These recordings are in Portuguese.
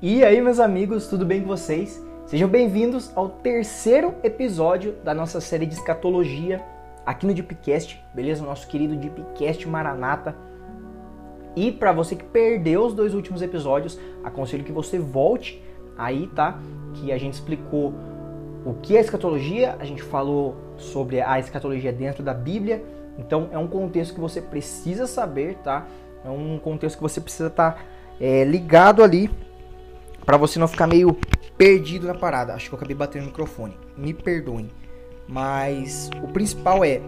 E aí, meus amigos, tudo bem com vocês? Sejam bem-vindos ao terceiro episódio da nossa série de escatologia aqui no Deepcast, beleza? Nosso querido Deepcast Maranata. E para você que perdeu os dois últimos episódios, aconselho que você volte aí, tá? Que a gente explicou o que é escatologia, a gente falou sobre a escatologia dentro da Bíblia. Então é um contexto que você precisa saber, tá? É um contexto que você precisa estar tá, é, ligado ali para você não ficar meio perdido na parada. Acho que eu acabei batendo no microfone. Me perdoem. Mas o principal é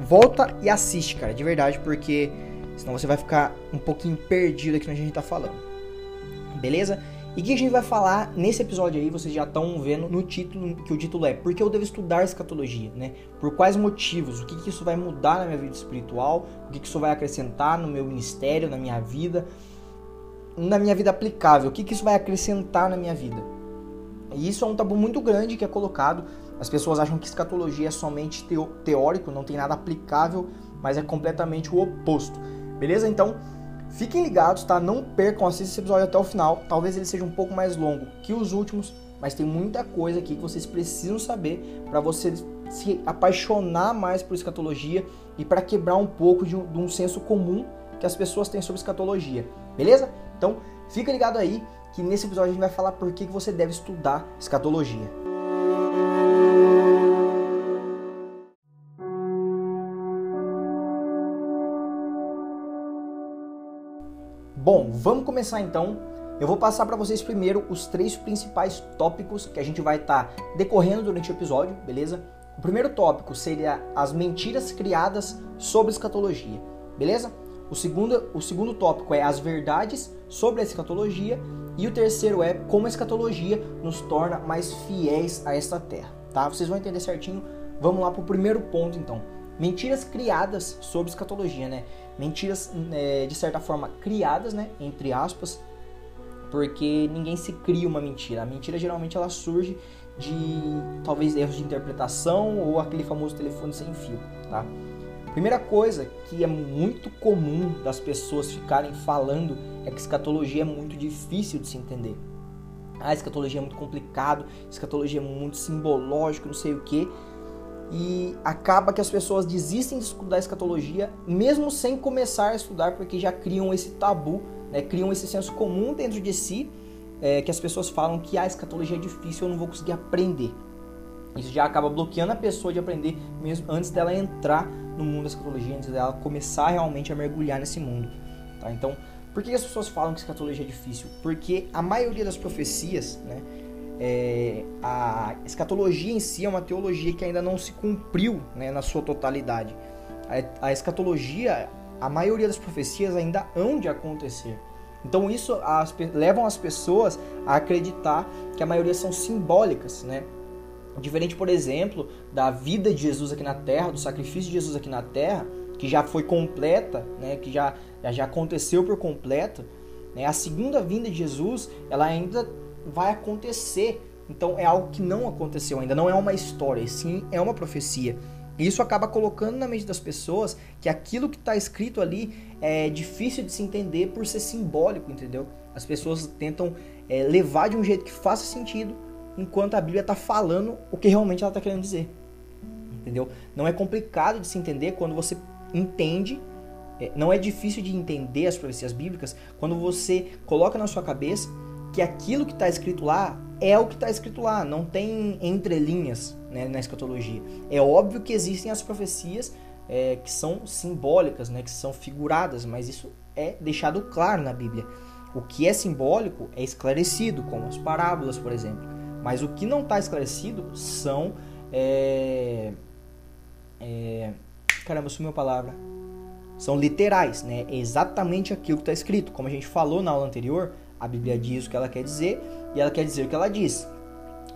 volta e assiste, cara, de verdade, porque senão você vai ficar um pouquinho perdido aqui no que a gente tá falando. Beleza? E o que a gente vai falar nesse episódio aí, vocês já estão vendo no título, que o título é Por que eu devo estudar escatologia, né? Por quais motivos? O que, que isso vai mudar na minha vida espiritual? O que, que isso vai acrescentar no meu ministério, na minha vida? Na minha vida aplicável, o que, que isso vai acrescentar na minha vida? E isso é um tabu muito grande que é colocado. As pessoas acham que escatologia é somente teórico, não tem nada aplicável, mas é completamente o oposto. Beleza? Então, Fiquem ligados, tá? Não percam, assistam esse episódio até o final. Talvez ele seja um pouco mais longo que os últimos, mas tem muita coisa aqui que vocês precisam saber para você se apaixonar mais por escatologia e para quebrar um pouco de um, de um senso comum que as pessoas têm sobre escatologia. Beleza? Então, fica ligado aí que nesse episódio a gente vai falar por que você deve estudar escatologia. Bom, vamos começar então. Eu vou passar para vocês primeiro os três principais tópicos que a gente vai estar tá decorrendo durante o episódio, beleza? O primeiro tópico seria as mentiras criadas sobre escatologia, beleza? O segundo, o segundo tópico é as verdades sobre a escatologia e o terceiro é como a escatologia nos torna mais fiéis a esta terra, tá? Vocês vão entender certinho. Vamos lá para o primeiro ponto então mentiras criadas sobre escatologia, né? Mentiras, é, de certa forma, criadas, né? Entre aspas, porque ninguém se cria uma mentira. A mentira geralmente ela surge de talvez erros de interpretação ou aquele famoso telefone sem fio, tá? Primeira coisa que é muito comum das pessoas ficarem falando é que escatologia é muito difícil de se entender. Ah, escatologia é muito complicado, escatologia é muito simbológico, não sei o que e acaba que as pessoas desistem de estudar escatologia, mesmo sem começar a estudar, porque já criam esse tabu, né? criam esse senso comum dentro de si, é, que as pessoas falam que ah, a escatologia é difícil, eu não vou conseguir aprender. Isso já acaba bloqueando a pessoa de aprender mesmo antes dela entrar no mundo da escatologia, antes dela começar realmente a mergulhar nesse mundo. Tá? Então, por que as pessoas falam que escatologia é difícil? Porque a maioria das profecias, né, é, a escatologia em si é uma teologia que ainda não se cumpriu né, na sua totalidade. A, a, escatologia, a maioria das profecias ainda hão de acontecer. Então isso as, levam as pessoas a acreditar que a maioria são simbólicas, né? Diferente, por exemplo, da vida de Jesus aqui na Terra, do sacrifício de Jesus aqui na Terra, que já foi completa, né? Que já, já aconteceu por completo. Né? A segunda vinda de Jesus, ela ainda vai acontecer. Então é algo que não aconteceu ainda, não é uma história, sim é uma profecia. E isso acaba colocando na mente das pessoas que aquilo que está escrito ali é difícil de se entender por ser simbólico, entendeu? As pessoas tentam é, levar de um jeito que faça sentido, enquanto a Bíblia está falando o que realmente ela está querendo dizer. Entendeu? Não é complicado de se entender quando você entende, é, não é difícil de entender as profecias bíblicas quando você coloca na sua cabeça que aquilo que está escrito lá é o que está escrito lá, não tem entrelinhas né, na escatologia. É óbvio que existem as profecias é, que são simbólicas, né, que são figuradas, mas isso é deixado claro na Bíblia. O que é simbólico é esclarecido, como as parábolas, por exemplo. Mas o que não está esclarecido são. É, é, caramba, sumiu a palavra. São literais, né? É exatamente aquilo que está escrito. Como a gente falou na aula anterior, a Bíblia diz o que ela quer dizer e ela quer dizer o que ela diz.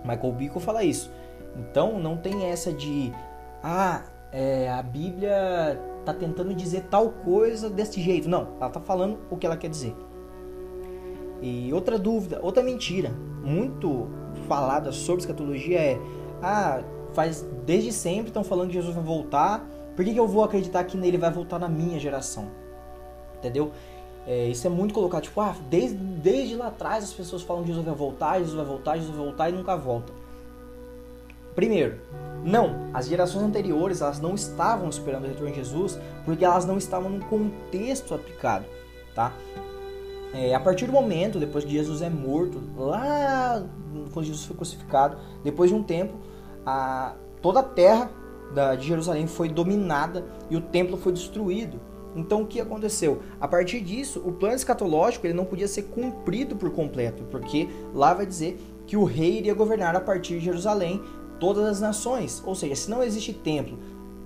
Michael Bickle fala isso. Então não tem essa de ah, é, a Bíblia está tentando dizer tal coisa desse jeito. Não, ela está falando o que ela quer dizer. E outra dúvida, outra mentira muito falada sobre escatologia é ah, faz desde sempre estão falando que Jesus vai voltar. Por que, que eu vou acreditar que ele vai voltar na minha geração? Entendeu? é, isso é muito colocado, tipo, ah, desde, desde lá atrás as pessoas falam que Jesus vai voltar, Jesus vai voltar, Jesus vai voltar e nunca volta. Primeiro, não, as gerações anteriores elas não estavam esperando o retorno de Jesus porque elas não estavam no contexto aplicado, tá? É, a partir do momento, depois que Jesus é morto, lá quando Jesus foi crucificado, depois de um tempo, a, toda a terra da, de Jerusalém foi dominada e o templo foi destruído. Então o que aconteceu? A partir disso, o plano escatológico ele não podia ser cumprido por completo, porque lá vai dizer que o rei iria governar a partir de Jerusalém todas as nações. Ou seja, se não existe templo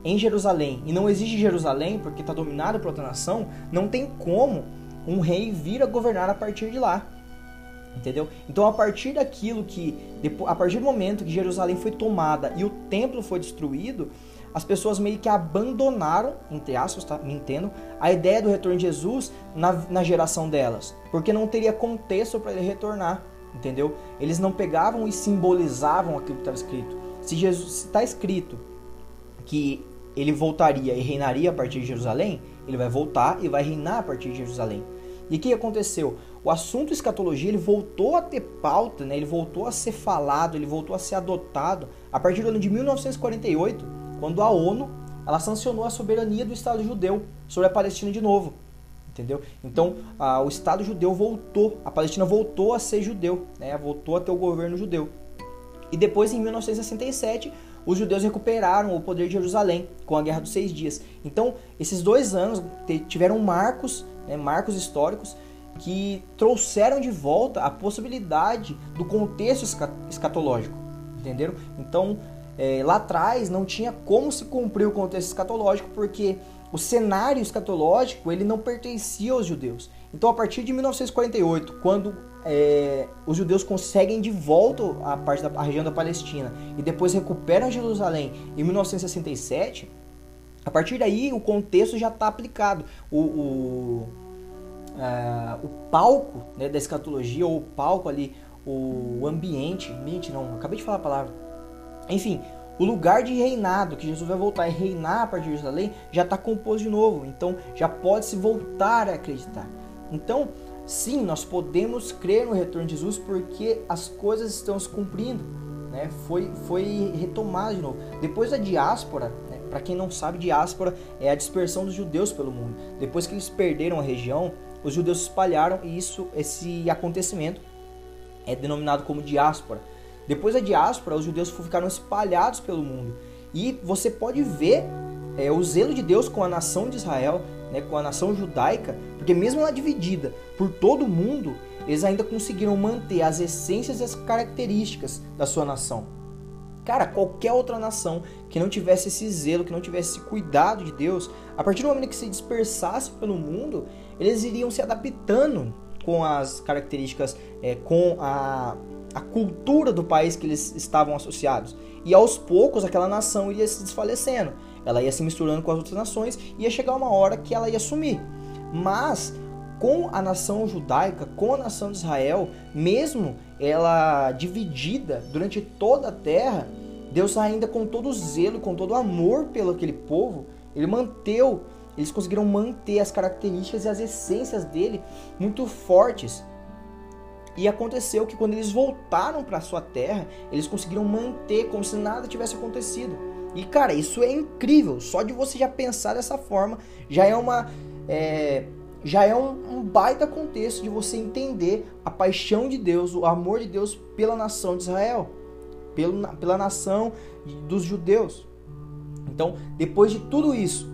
em Jerusalém e não existe Jerusalém porque está dominado por outra nação, não tem como um rei vir a governar a partir de lá. Entendeu? Então, a partir daquilo que, a partir do momento que Jerusalém foi tomada e o templo foi destruído, as pessoas meio que abandonaram, entre aspas, tá? Me entendo, a ideia do retorno de Jesus na, na geração delas, porque não teria contexto para ele retornar, entendeu? Eles não pegavam e simbolizavam aquilo que estava escrito. Se Jesus está escrito que ele voltaria e reinaria a partir de Jerusalém, ele vai voltar e vai reinar a partir de Jerusalém. E o que aconteceu? O assunto escatologia ele voltou a ter pauta, né? ele voltou a ser falado, ele voltou a ser adotado a partir do ano de 1948 quando a ONU ela sancionou a soberania do Estado judeu sobre a Palestina de novo. Entendeu? Então, a, o Estado judeu voltou, a Palestina voltou a ser judeu, né? voltou a ter o governo judeu. E depois, em 1967, os judeus recuperaram o poder de Jerusalém com a Guerra dos Seis Dias. Então, esses dois anos tiveram marcos, né, marcos históricos, que trouxeram de volta a possibilidade do contexto escatológico. Entenderam? Então, é, lá atrás não tinha como se cumprir o contexto escatológico porque o cenário escatológico ele não pertencia aos judeus. Então, a partir de 1948, quando é, os judeus conseguem de volta a parte da a região da Palestina e depois recuperam Jerusalém em 1967, a partir daí o contexto já está aplicado. O, o, uh, o palco né, da escatologia, ou o palco ali, o ambiente, ambiente não, acabei de falar a palavra enfim, o lugar de reinado que Jesus vai voltar e reinar a partir de Jerusalém já está composto de novo. Então já pode se voltar a acreditar. Então, sim, nós podemos crer no retorno de Jesus porque as coisas estão se cumprindo. Né? Foi, foi retomado de novo. Depois da diáspora, né? para quem não sabe, diáspora é a dispersão dos judeus pelo mundo. Depois que eles perderam a região, os judeus se espalharam e isso, esse acontecimento é denominado como diáspora. Depois da diáspora, os judeus ficaram espalhados pelo mundo. E você pode ver é, o zelo de Deus com a nação de Israel, né, com a nação judaica, porque mesmo ela dividida por todo o mundo, eles ainda conseguiram manter as essências e as características da sua nação. Cara, qualquer outra nação que não tivesse esse zelo, que não tivesse esse cuidado de Deus, a partir do momento que se dispersasse pelo mundo, eles iriam se adaptando com as características, é, com a, a cultura do país que eles estavam associados. E aos poucos aquela nação ia se desfalecendo. Ela ia se misturando com as outras nações e ia chegar uma hora que ela ia sumir. Mas com a nação judaica, com a nação de Israel, mesmo ela dividida durante toda a terra, Deus ainda com todo o zelo, com todo o amor pelo aquele povo, ele manteu, eles conseguiram manter as características e as essências dele muito fortes. E aconteceu que quando eles voltaram para sua terra, eles conseguiram manter como se nada tivesse acontecido. E cara, isso é incrível. Só de você já pensar dessa forma já é uma é, já é um, um, baita contexto de você entender a paixão de Deus, o amor de Deus pela nação de Israel, pela, pela nação dos judeus. Então, depois de tudo isso,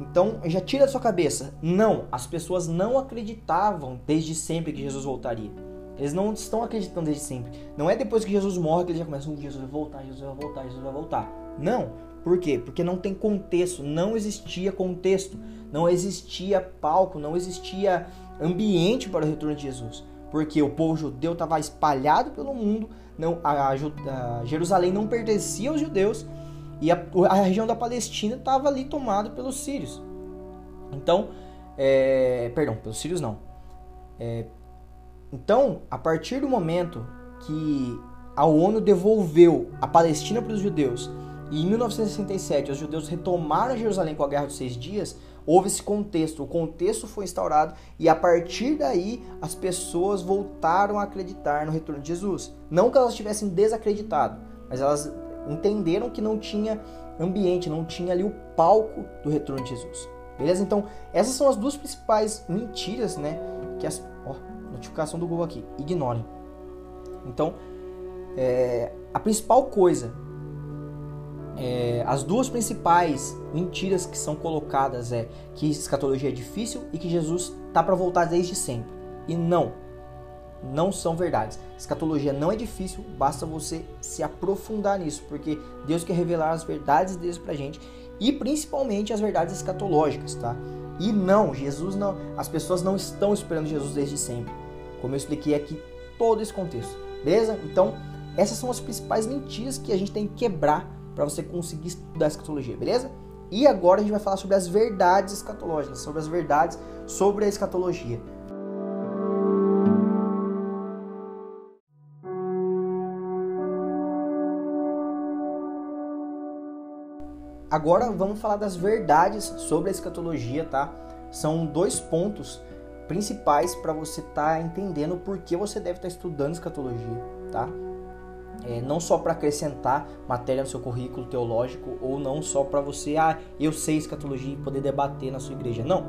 então já tira da sua cabeça, não, as pessoas não acreditavam desde sempre que Jesus voltaria. Eles não estão acreditando desde sempre. Não é depois que Jesus morre que eles já começam, Jesus vai voltar, Jesus vai voltar, Jesus vai voltar. Não. Por quê? Porque não tem contexto, não existia contexto, não existia palco, não existia ambiente para o retorno de Jesus. Porque o povo judeu estava espalhado pelo mundo, não, a, a, Jerusalém não pertencia aos judeus e a, a região da Palestina estava ali tomada pelos sírios. Então, é, perdão, pelos sírios não. É, então, a partir do momento que a ONU devolveu a Palestina para os judeus e em 1967 os judeus retomaram Jerusalém com a Guerra dos Seis Dias, houve esse contexto, o contexto foi instaurado e a partir daí as pessoas voltaram a acreditar no retorno de Jesus. Não que elas tivessem desacreditado, mas elas entenderam que não tinha ambiente, não tinha ali o palco do retorno de Jesus. Beleza? Então, essas são as duas principais mentiras, né? Que as. Ó, notificação do Google aqui. Ignorem. Então, é, a principal coisa, é, as duas principais mentiras que são colocadas é que escatologia é difícil e que Jesus tá para voltar desde sempre. E não, não são verdades. Escatologia não é difícil, basta você se aprofundar nisso, porque Deus quer revelar as verdades deles pra gente e principalmente as verdades escatológicas, tá? E não, Jesus não, as pessoas não estão esperando Jesus desde sempre. Como eu expliquei aqui todo esse contexto. Beleza? Então, essas são as principais mentiras que a gente tem que quebrar para você conseguir estudar escatologia, beleza? E agora a gente vai falar sobre as verdades escatológicas, sobre as verdades sobre a escatologia. Agora vamos falar das verdades sobre a escatologia, tá? São dois pontos principais para você estar tá entendendo por que você deve estar tá estudando escatologia, tá? É, não só para acrescentar matéria no seu currículo teológico ou não só para você, ah, eu sei escatologia e poder debater na sua igreja. Não.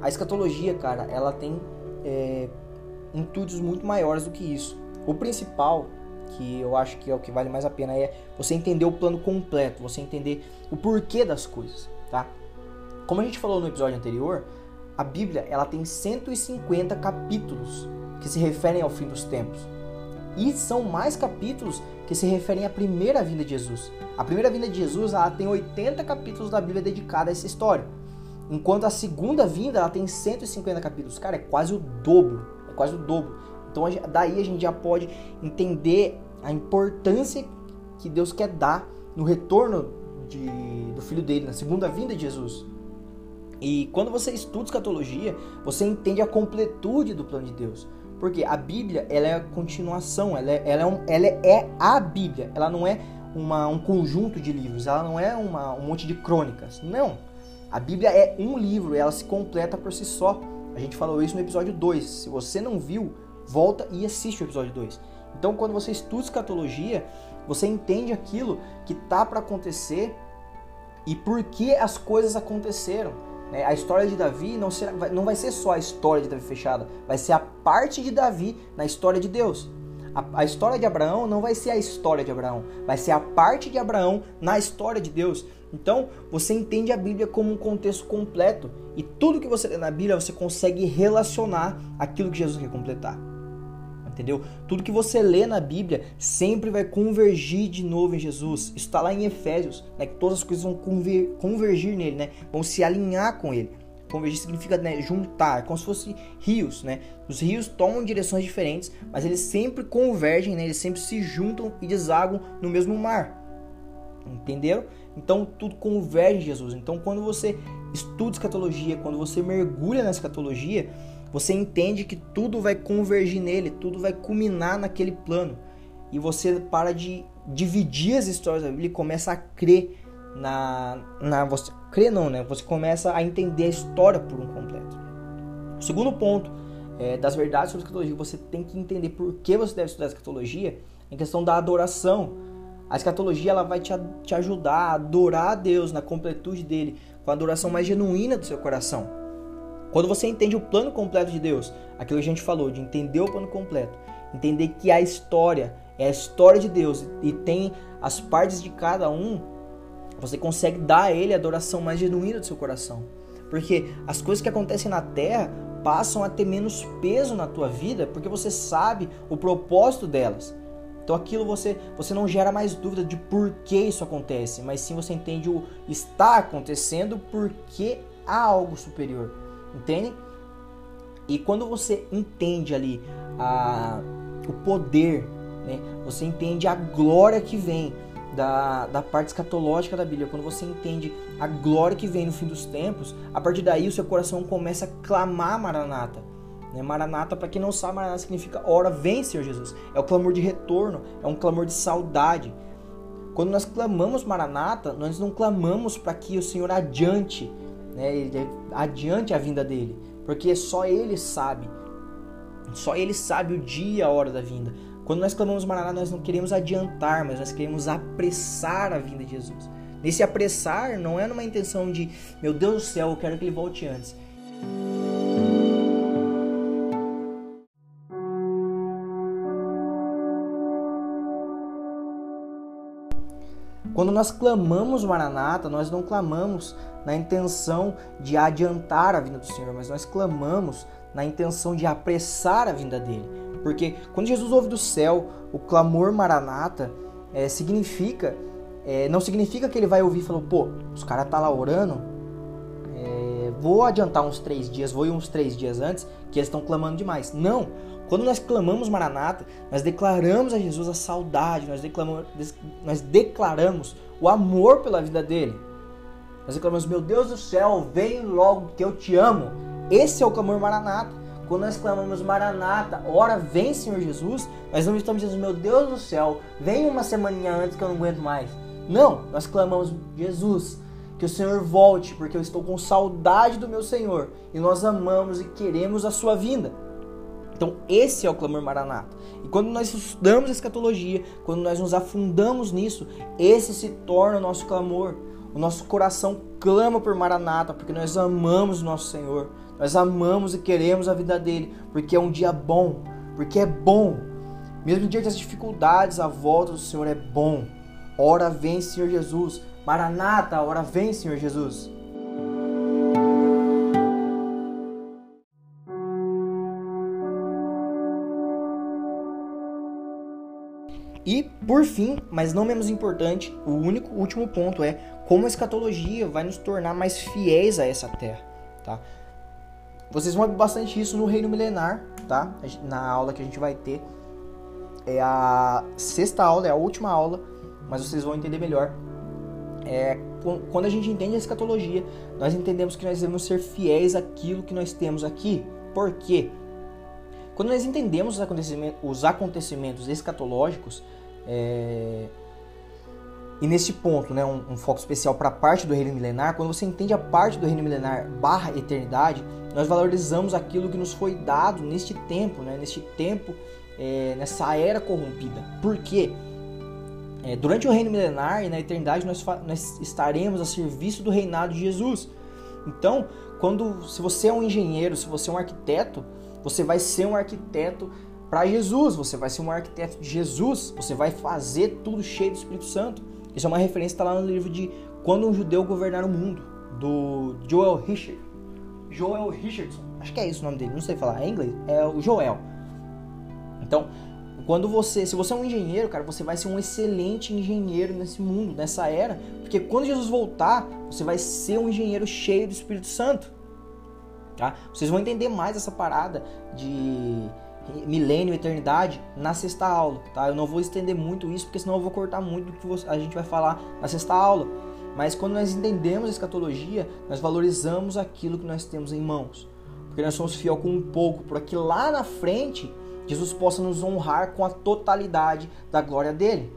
A escatologia, cara, ela tem é, intuitos muito maiores do que isso. O principal, que eu acho que é o que vale mais a pena, é você entender o plano completo, você entender o porquê das coisas, tá? Como a gente falou no episódio anterior, a Bíblia ela tem 150 capítulos que se referem ao fim dos tempos. E são mais capítulos que se referem à primeira vinda de Jesus. A primeira vinda de Jesus ela tem 80 capítulos da Bíblia dedicada a essa história. Enquanto a segunda vinda ela tem 150 capítulos. Cara, é quase o dobro. É quase o dobro. Então daí a gente já pode entender a importância que Deus quer dar no retorno de, do filho dele, na segunda vinda de Jesus. E quando você estuda escatologia, você entende a completude do plano de Deus. Porque a Bíblia ela é a continuação, ela é, ela é, um, ela é a Bíblia, ela não é uma, um conjunto de livros, ela não é uma, um monte de crônicas. Não. A Bíblia é um livro, ela se completa por si só. A gente falou isso no episódio 2. Se você não viu, volta e assiste o episódio 2. Então, quando você estuda escatologia, você entende aquilo que tá para acontecer e por que as coisas aconteceram. Né? A história de Davi não, será, não vai ser só a história de Davi fechada, vai ser a parte de Davi na história de Deus. A, a, história de Abraão não vai ser a história de Abraão, vai ser a parte de Abraão na história de Deus. Então, você entende a Bíblia como um contexto completo e tudo que você lê na Bíblia você consegue relacionar aquilo que Jesus quer completar entendeu? Tudo que você lê na Bíblia sempre vai convergir de novo em Jesus. Isso está lá em Efésios, né? Que todas as coisas vão conver, convergir nele, né? Vão se alinhar com ele. Convergir significa né, juntar, como se fosse rios, né? Os rios tomam direções diferentes, mas eles sempre convergem, né? Eles sempre se juntam e desagam no mesmo mar. Entenderam? Então tudo converge em Jesus. Então quando você estuda escatologia, quando você mergulha na escatologia, você entende que tudo vai convergir nele, tudo vai culminar naquele plano. E você para de dividir as histórias da Bíblia e começa a crer na, na você crer não, né? Você começa a entender a história por um completo. O segundo ponto é, das verdades sobre escatologia, você tem que entender por que você deve estudar a escatologia em questão da adoração. A escatologia ela vai te, te ajudar a adorar a Deus na completude dele, com a adoração mais genuína do seu coração. Quando você entende o plano completo de Deus, aquilo que a gente falou, de entender o plano completo, entender que a história é a história de Deus e tem as partes de cada um, você consegue dar a Ele a adoração mais genuína do seu coração. Porque as coisas que acontecem na terra passam a ter menos peso na tua vida porque você sabe o propósito delas. Então aquilo você, você não gera mais dúvida de por que isso acontece, mas sim você entende o está acontecendo porque há algo superior. Entende? E quando você entende ali a, o poder, né? você entende a glória que vem da, da parte escatológica da Bíblia, quando você entende a glória que vem no fim dos tempos, a partir daí o seu coração começa a clamar Maranata. Né? Maranata, para quem não sabe, Maranata significa hora vem, Senhor Jesus. É o clamor de retorno, é um clamor de saudade. Quando nós clamamos Maranata, nós não clamamos para que o Senhor adiante né? Ele adiante a vinda dele, porque só ele sabe. Só ele sabe o dia e a hora da vinda. Quando nós clamamos Maraná, nós não queremos adiantar, mas nós queremos apressar a vinda de Jesus. Nesse apressar não é numa intenção de, meu Deus do céu, eu quero que ele volte antes. Quando nós clamamos Maranata, nós não clamamos na intenção de adiantar a vinda do Senhor, mas nós clamamos na intenção de apressar a vinda dele. Porque quando Jesus ouve do céu o clamor Maranata, é, significa, é, não significa que ele vai ouvir e falar, pô, os caras tá lá orando, vou adiantar uns três dias, vou ir uns três dias antes, que eles estão clamando demais. Não, quando nós clamamos Maranata, nós declaramos a Jesus a saudade, nós declaramos, nós declaramos o amor pela vida dele. Nós declaramos, meu Deus do céu, vem logo que eu te amo. Esse é o clamor Maranata. Quando nós clamamos Maranata, ora vem Senhor Jesus, nós não estamos dizendo, meu Deus do céu, vem uma semaninha antes que eu não aguento mais. Não, nós clamamos, Jesus, que o Senhor volte, porque eu estou com saudade do meu Senhor e nós amamos e queremos a sua vinda. Então, esse é o clamor maranata. E quando nós estudamos a escatologia, quando nós nos afundamos nisso, esse se torna o nosso clamor. O nosso coração clama por maranata, porque nós amamos o nosso Senhor. Nós amamos e queremos a vida dele, porque é um dia bom, porque é bom. Mesmo diante das dificuldades, a volta do Senhor é bom. Ora vem, Senhor Jesus. Maranata, ora vem, Senhor Jesus. E, por fim, mas não menos importante, o único último ponto é como a escatologia vai nos tornar mais fiéis a essa terra, tá? Vocês vão ver bastante isso no reino milenar, tá? Na aula que a gente vai ter. É a sexta aula, é a última aula, mas vocês vão entender melhor. É, quando a gente entende a escatologia, nós entendemos que nós devemos ser fiéis àquilo que nós temos aqui. Por quê? Quando nós entendemos os acontecimentos, os acontecimentos escatológicos, é... e nesse ponto, né, um, um foco especial para a parte do reino milenar, quando você entende a parte do reino milenar barra eternidade, nós valorizamos aquilo que nos foi dado neste tempo, né, neste tempo, é, nessa era corrompida. Por quê? É, durante o reino milenar e na eternidade nós, nós estaremos a serviço do reinado de Jesus. Então, quando se você é um engenheiro, se você é um arquiteto, você vai ser um arquiteto para Jesus, você vai ser um arquiteto de Jesus, você vai fazer tudo cheio do Espírito Santo. Isso é uma referência que está lá no livro de Quando um Judeu Governar o Mundo, do Joel Richard. Joel Richardson, acho que é isso o nome dele, não sei falar, é inglês, é o Joel. Então, quando você, se você é um engenheiro, cara, você vai ser um excelente engenheiro nesse mundo, nessa era, porque quando Jesus voltar, você vai ser um engenheiro cheio do Espírito Santo. Tá? Vocês vão entender mais essa parada de milênio, eternidade na sexta aula, tá? Eu não vou estender muito isso, porque senão eu vou cortar muito do que a gente vai falar na sexta aula. Mas quando nós entendemos a escatologia, nós valorizamos aquilo que nós temos em mãos. Porque nós somos fiel com um pouco, para que lá na frente Jesus possa nos honrar com a totalidade da glória dele.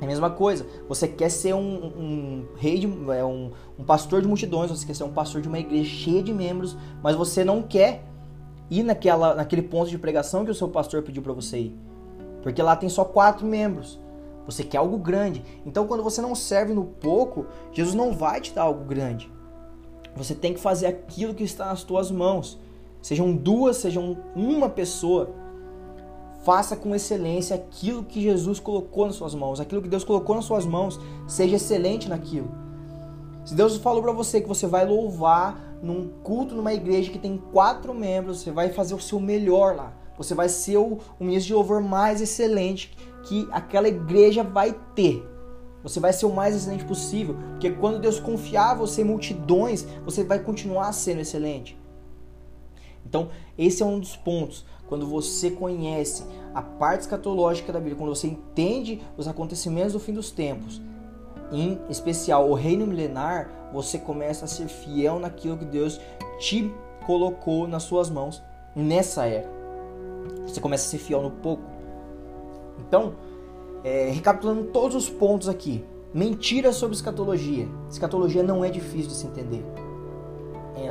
É a mesma coisa. Você quer ser um, um rei, de, é, um, um pastor de multidões, você quer ser um pastor de uma igreja cheia de membros, mas você não quer ir naquela, naquele ponto de pregação que o seu pastor pediu para você ir. Porque lá tem só quatro membros. Você quer algo grande. Então, quando você não serve no pouco, Jesus não vai te dar algo grande. Você tem que fazer aquilo que está nas tuas mãos. Sejam duas, sejam uma pessoa. Faça com excelência aquilo que Jesus colocou nas suas mãos, aquilo que Deus colocou nas suas mãos, seja excelente naquilo. Se Deus falou para você que você vai louvar num culto numa igreja que tem quatro membros, você vai fazer o seu melhor lá. Você vai ser o, ministro de louvor mais excelente que aquela igreja vai ter. Você vai ser o mais excelente possível, porque quando Deus confiar você em multidões, você vai continuar sendo excelente. Então, esse é um dos pontos quando você conhece a parte escatológica da Bíblia, quando você entende os acontecimentos do fim dos tempos, em especial o reino milenar, você começa a ser fiel naquilo que Deus te colocou nas suas mãos nessa era. Você começa a ser fiel no pouco. Então, é, recapitulando todos os pontos aqui. Mentira sobre escatologia. Escatologia não é difícil de se entender.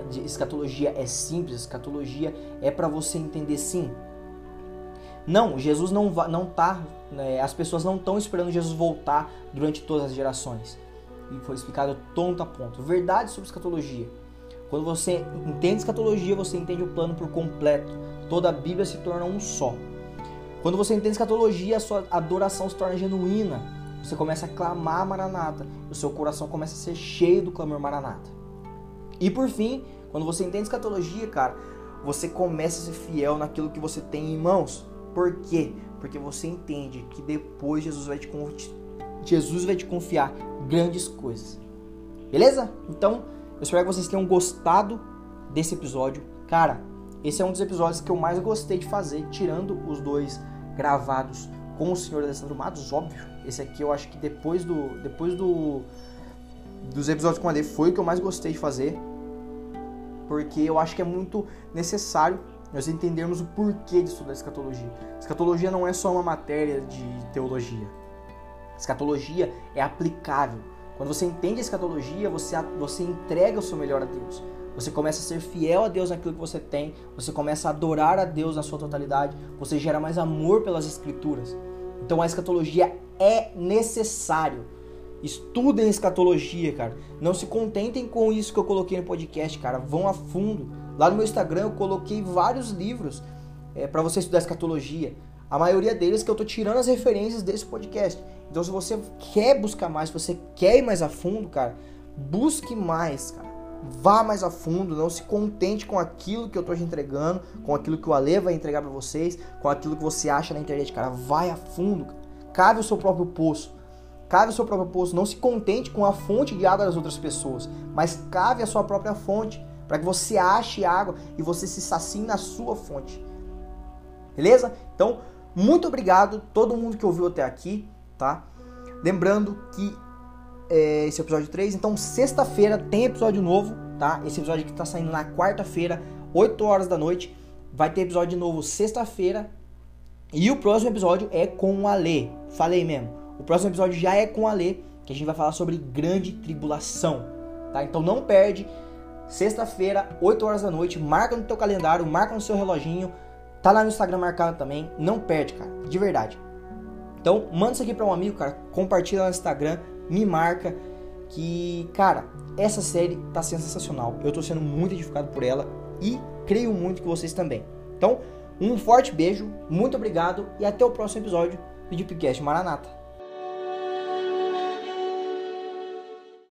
De escatologia é simples, escatologia é para você entender sim. Não, Jesus não não tá, né, as pessoas não estão esperando Jesus voltar durante todas as gerações. E foi explicado tonto a ponto. Verdade sobre escatologia. Quando você entende escatologia, você entende o plano por completo. Toda a Bíblia se torna um só. Quando você entende escatologia, a sua adoração se torna genuína. Você começa a clamar Maranata. O seu coração começa a ser cheio do clamor Maranata. E por fim, quando você entende escatologia, cara, você começa a ser fiel naquilo que você tem em mãos. Por quê? Porque você entende que depois Jesus vai te, Jesus vai te confiar grandes coisas. Beleza? Então, eu espero que vocês tenham gostado desse episódio. Cara, esse é um dos episódios que eu mais gostei de fazer, tirando os dois gravados com o senhor Alessandro Matos, óbvio. Esse aqui eu acho que depois do depois do dos episódios com a Ale foi o que eu mais gostei de fazer porque eu acho que é muito necessário nós entendermos o porquê de estudar escatologia. Escatologia não é só uma matéria de teologia. Escatologia é aplicável. Quando você entende a escatologia, você, você entrega o seu melhor a Deus. Você começa a ser fiel a Deus naquilo que você tem, você começa a adorar a Deus na sua totalidade, você gera mais amor pelas escrituras. Então a escatologia é necessário. Estudem escatologia, cara. Não se contentem com isso que eu coloquei no podcast, cara. Vão a fundo. Lá no meu Instagram eu coloquei vários livros é, para você estudar escatologia. A maioria deles que eu tô tirando as referências desse podcast. Então se você quer buscar mais, se você quer ir mais a fundo, cara, busque mais, cara. Vá mais a fundo, não se contente com aquilo que eu tô te entregando, com aquilo que o Ale vai entregar para vocês, com aquilo que você acha na internet, cara. Vai a fundo, cara. cave o seu próprio poço. Cave o seu próprio poço, não se contente com a fonte de água das outras pessoas, mas cave a sua própria fonte, para que você ache água e você se sacie na sua fonte. Beleza? Então, muito obrigado todo mundo que ouviu até aqui, tá? Lembrando que é, esse é o episódio 3, então sexta-feira tem episódio novo, tá? Esse episódio que tá saindo na quarta-feira, 8 horas da noite. Vai ter episódio novo sexta-feira. E o próximo episódio é com o Ale. Falei mesmo. O próximo episódio já é com a Lê, que a gente vai falar sobre grande tribulação, tá? Então não perde. Sexta-feira, 8 horas da noite, marca no teu calendário, marca no seu reloginho. Tá lá no Instagram marcado também. Não perde, cara, de verdade. Então, manda isso aqui para um amigo, cara, compartilha no Instagram, me marca que, cara, essa série tá sendo sensacional. Eu tô sendo muito edificado por ela e creio muito que vocês também. Então, um forte beijo, muito obrigado e até o próximo episódio do Deepcast Maranata.